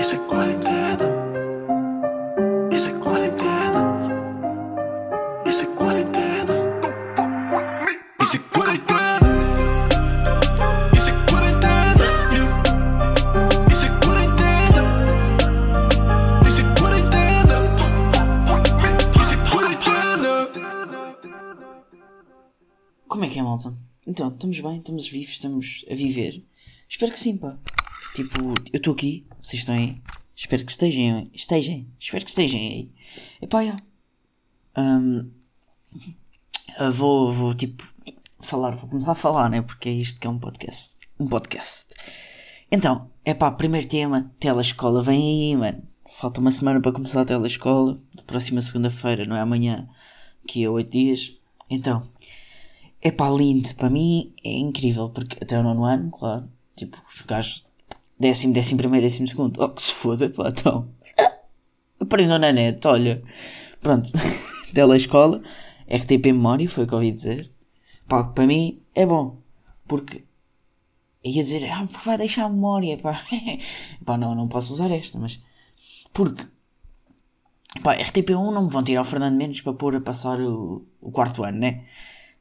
Isso é quarentena. Isso é quarentena. Isso é quarentena. Isso é quarentena. Isso é quarentena. Isso é quarentena. Isso é quarentena. Isso é quarentena. Como é que é, malta? Então, estamos bem, estamos vivos, estamos a viver. Espero que sim, pá. Tipo, eu estou aqui, vocês estão aí. Espero que estejam, estejam, espero que estejam aí. Epá, já. Eu vou, vou, tipo, falar, vou começar a falar, né? Porque é isto que é um podcast. Um podcast. Então, é pá, primeiro tema, telescola, vem aí, mano. Falta uma semana para começar a telescola. Próxima segunda-feira, não é amanhã, que é 8 dias. Então, é pá, lindo. Para mim é incrível, porque até o nono ano, claro, tipo, os gajos décimo, décimo primeiro, décimo segundo, oh, que se foda, pá, então. Aprendam na net, olha. Pronto, telescola, RTP Memória, foi o que eu ouvi dizer. Pá, para mim é bom, porque ia dizer, ah, vai deixar a memória, pá. pá, não, não posso usar esta, mas. Porque. Pá, RTP1 não me vão tirar o Fernando Mendes para pôr a passar o, o quarto ano, né?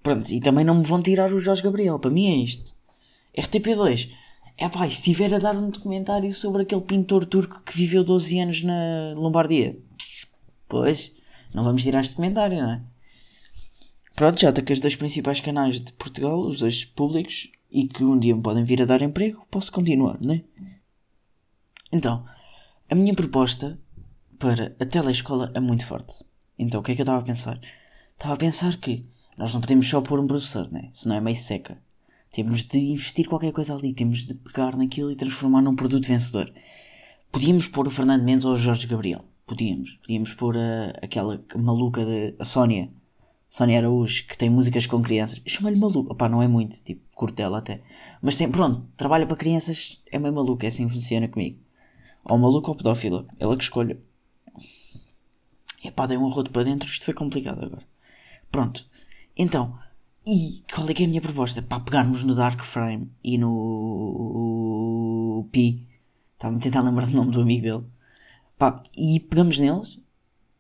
Pronto, e também não me vão tirar o Jorge Gabriel, para mim é isto. RTP2, é pá, se estiver a dar um documentário sobre aquele pintor turco que viveu 12 anos na Lombardia, pois, não vamos tirar este documentário, não é? Pronto, já que os dois principais canais de Portugal, os dois públicos, e que um dia me podem vir a dar emprego, posso continuar, não é? Então, a minha proposta para a telescola é muito forte. Então, o que é que eu estava a pensar? Estava a pensar que nós não podemos só pôr um professor, né? Senão é meio seca. Temos de investir qualquer coisa ali, temos de pegar naquilo e transformar num produto vencedor. Podíamos pôr o Fernando Mendes ou o Jorge Gabriel. Podíamos. Podíamos pôr a, aquela maluca de. a Sónia. Sónia Araújo, que tem músicas com crianças. Chama-lhe maluca. Opá, não é muito, tipo, curto ela até. Mas tem, pronto, trabalha para crianças, é meio maluca, é assim que funciona comigo. Ou maluco ou pedófila. Ela que escolha. Epá, dei um arroto para dentro, isto foi complicado agora. Pronto. Então, e qual é que é a minha proposta? Para pegarmos no Dark Frame e no Pi. Estava-me a tentar lembrar do nome do amigo dele. Pá, e pegamos neles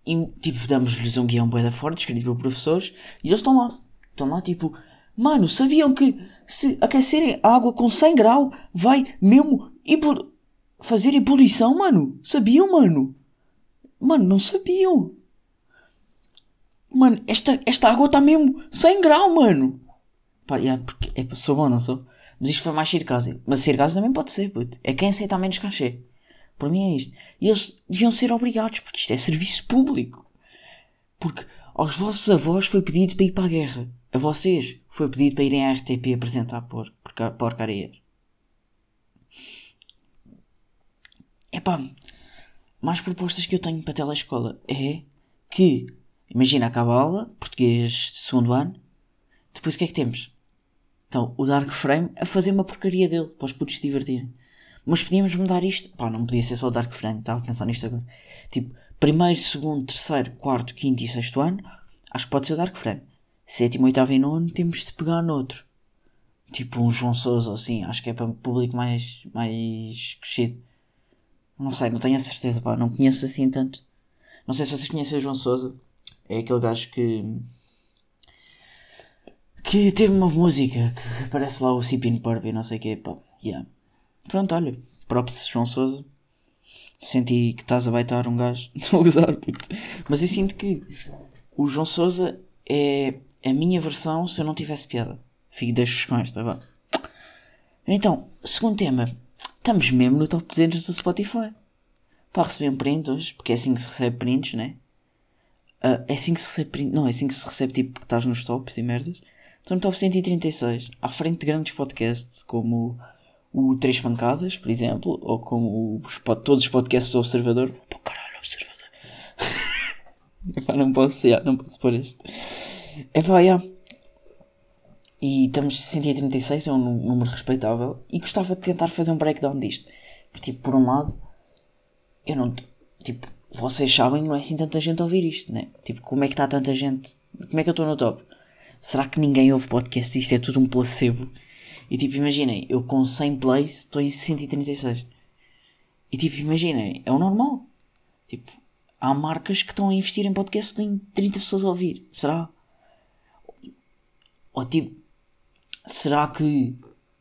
e tipo damos-lhes um guião bué forte, escrito por professores, e eles estão lá. Estão lá tipo, mano, sabiam que se aquecerem a água com 100 graus vai mesmo ebu- fazer ebulição, mano? Sabiam, mano? Mano, não sabiam. Mano, esta, esta água está mesmo 100 graus, mano. Pá, yeah, porque, é, sou bom, não sou? Mas isto foi mais circase. Mas circase também pode ser, puto. É quem aceita menos cachê. Para mim é isto. E eles deviam ser obrigados, porque isto é serviço público. Porque aos vossos avós foi pedido para ir para a guerra. A vocês foi pedido para irem à RTP apresentar por, por porcarias. Epá, mais propostas que eu tenho para a telescola é que, imagina, acaba a aula, português de segundo ano, depois o que é que temos? Então, o Dark Frame a fazer uma porcaria dele, para os putos se divertirem. Mas podíamos mudar isto. Pá, não podia ser só o Dark Frame, estava a pensar nisto agora. Tipo, primeiro, segundo, terceiro, quarto, quinto e sexto ano, acho que pode ser o Dark Frame. Sétimo, oitavo e nono, temos de pegar noutro. Tipo um João Souza, assim, acho que é para um público mais, mais crescido. Não sei, não tenho a certeza, pá, não conheço assim tanto. Não sei se vocês conhecem o João Souza. É aquele gajo que. que teve uma música que aparece lá o Cipin Purp e não sei o que, pá. Yeah. Pronto, olha, props João Souza. Senti que estás a baitar um gajo. Puto. Mas eu sinto que o João Souza é a minha versão se eu não tivesse piada. Fico deixo com esta, vá. Então, segundo tema. Estamos mesmo no top 200 do Spotify. Para receber um print hoje, porque é assim que se recebe prints, né? Ah, é assim que se recebe. Não, é assim que se recebe tipo que estás nos tops e merdas. Estou no top 136, à frente de grandes podcasts como o Três Pancadas, por exemplo, ou como os, todos os podcasts do Observador. O caralho, Observador. Epá, não posso, já, não posso pôr este. Epá, já. E estamos 136, é um nú- número respeitável. E gostava de tentar fazer um breakdown disto. Porque, tipo, por um lado, eu não. Tipo, vocês sabem, não é assim tanta gente a ouvir isto, né? Tipo, como é que está tanta gente? Como é que eu estou no top? Será que ninguém ouve podcast? Isto é tudo um placebo. E tipo, imaginem, eu com 100 plays estou em 136. E tipo, imaginem, é o normal. Tipo, há marcas que estão a investir em podcast têm 30 pessoas a ouvir. Será? Ou tipo, será que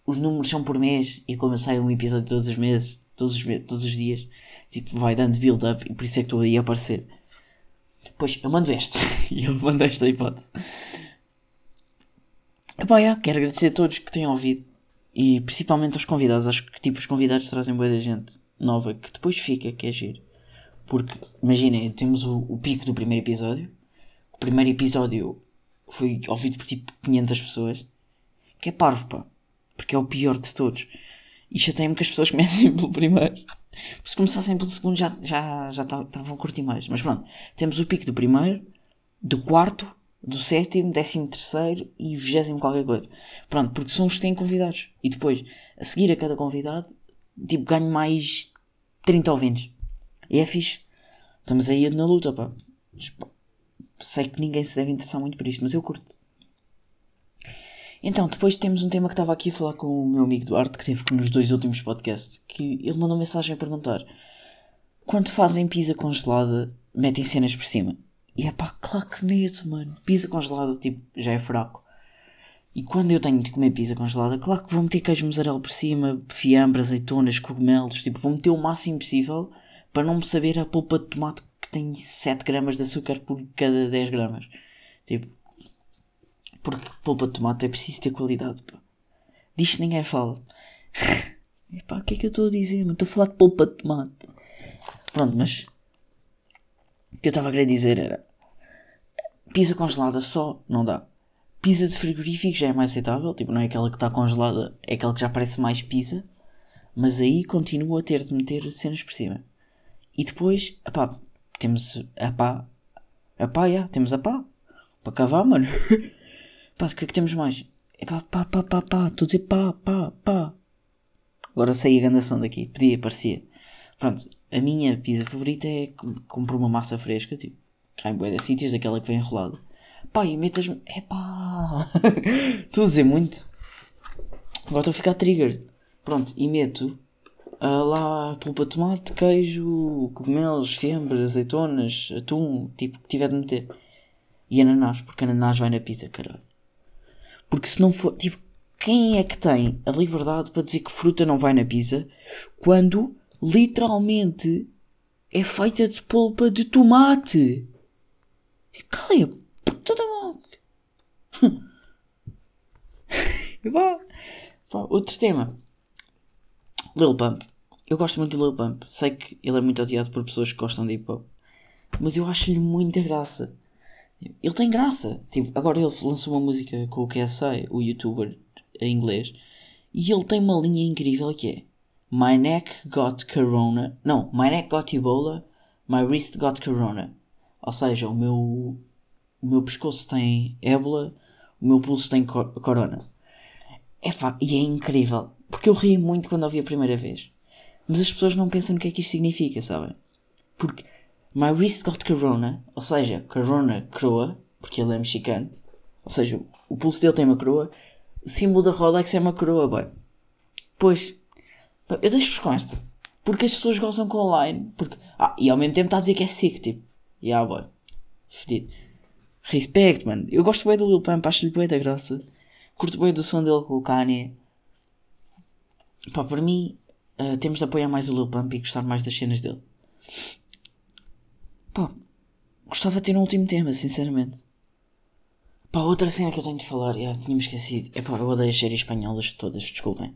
os números são por mês e como sai um episódio todos os meses, todos os, todos os dias, tipo, vai dando build-up e por isso é que estou aí a aparecer. Pois, eu mando esta. E eu mando esta hipótese. Epá, já, quero agradecer a todos que têm ouvido. E principalmente aos convidados. Acho que tipo, os convidados trazem boa da gente nova que depois fica, que é. Porque, imaginem, temos o, o pico do primeiro episódio. O primeiro episódio foi ouvido por tipo 500 pessoas. Que é parvo, pá. Porque é o pior de todos. E chateia-me que as pessoas comecem pelo primeiro. Se começassem pelo segundo já já já estavam a curtir mais. Mas pronto, temos o pico do primeiro, do quarto, do sétimo, décimo terceiro e vigésimo qualquer coisa. Pronto, porque são os que têm convidados. E depois, a seguir a cada convidado, tipo, ganho mais 30 ouvintes. E é fixe. Estamos aí na luta, pá, Sei que ninguém se deve interessar muito por isto, mas eu curto. Então, depois temos um tema que estava aqui a falar com o meu amigo Duarte, que teve nos dois últimos podcasts, que ele mandou mensagem a perguntar quando fazem pizza congelada, metem cenas por cima. E é pá, claro que medo, mano. Pizza congelada, tipo, já é fraco. E quando eu tenho de comer pizza congelada, claro que vou meter queijo mussarela por cima, fiambre, azeitonas, cogumelos, tipo, vou meter o máximo possível para não me saber a polpa de tomate que tem 7 gramas de açúcar por cada 10 gramas. Tipo, porque polpa de tomate é preciso ter qualidade, pá. Disto ninguém fala. Epá, o que é que eu estou a dizer? Estou a falar de polpa de tomate. Pronto, mas o que eu estava a querer dizer era pizza congelada só não dá. Pizza de frigorífico já é mais aceitável, tipo, não é aquela que está congelada, é aquela que já parece mais pizza, mas aí continuo a ter de meter cenas por cima. E depois, epá, temos a pá, a pá, já, temos a pá, para cavar, mano. pá, o que é que temos mais? Epá, pá, pá, pá, pá, estou a dizer pá, pá, pá. Agora saí a gandação daqui, podia, parecia. Pronto, a minha pizza favorita é com- compro uma massa fresca, tipo, cá em de sítios, aquela que vem enrolada. Pá, e metas... Epá! Estou a dizer muito. Agora estou a ficar triggered. Pronto, e meto ah, lá polpa de tomate, queijo, cogumelos, fiambre, azeitonas, atum, tipo, que tiver de meter. E ananás, porque ananás vai na pizza, caralho. Porque se não for, tipo, quem é que tem a liberdade para dizer que fruta não vai na pizza quando literalmente é feita de polpa de tomate? Tipo, Cala a puta da vá. Vá, Outro tema. Lil Pump. Eu gosto muito de Lil Pump. Sei que ele é muito odiado por pessoas que gostam de hip hop. Mas eu acho-lhe muita graça. Ele tem graça. Tipo, agora ele lançou uma música com o KSI, o youtuber em inglês. E ele tem uma linha incrível que é My neck got corona. Não, my neck got Ebola. My wrist got corona. Ou seja, o meu, o meu pescoço tem ébola. O meu pulso tem cor- corona. Epá, e é incrível. Porque eu ri muito quando ouvi a primeira vez. Mas as pessoas não pensam no que é que isto significa, sabem? Porque My wrist got corona, ou seja, corona croa, porque ele é mexicano. Ou seja, o pulso dele tem uma coroa. O símbolo da Rolex é uma coroa, boy. Pois, eu deixo-vos com esta. Porque as pessoas gozam com online. Porque, ah, e ao mesmo tempo está a dizer que é sick, tipo. Yeah, boy. Fedido. Respect, mano. Eu gosto bem do Lil Pump, acho-lhe bem da graça. Curto bem do som dele com o Kanye. Pá, para mim, ah, temos de apoiar mais o Lil Pump e gostar mais das cenas dele. Pá, gostava de ter um último tema, sinceramente. Pá, outra cena que eu tenho de falar, já tinha-me esquecido. É pá, eu odeio as séries espanholas todas, desculpem.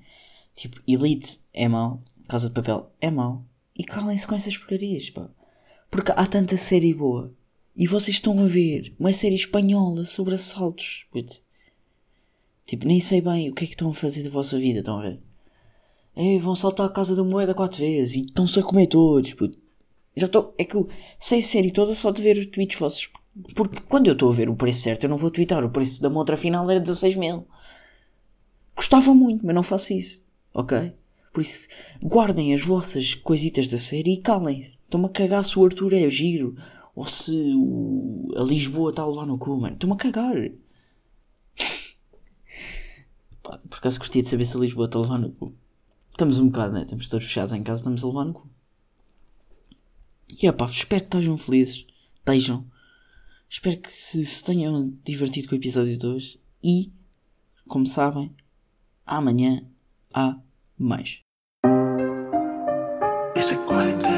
Tipo, Elite é mau, Casa de Papel é mau. E calem-se com essas porcarias, pá. Porque há tanta série boa. E vocês estão a ver uma série espanhola sobre assaltos. puto. Tipo, nem sei bem o que é que estão a fazer da vossa vida, estão a ver? É, vão saltar a casa da moeda quatro vezes e estão-se a comer todos, puto. Já estou. É que eu sei a série toda só de ver os tweets vossos. Porque quando eu estou a ver o preço certo, eu não vou twittar. O preço da montra final era 16 mil. Gostava muito, mas não faço isso. Ok? Por isso, guardem as vossas coisitas da série e calem-se. Estão-me a cagar se o Arthur é giro ou se o- a Lisboa está a levar no cu, mano. Estão-me a cagar. Por acaso gostaria de saber se a Lisboa está a levar no cu. Estamos um bocado, né? Estamos todos fechados em casa, estamos a levar no cu. E opá, espero que estejam felizes. Estejam. Espero que se, tenham divertido com o episódio de hoje. E, como sabem, amanhã há mais. É.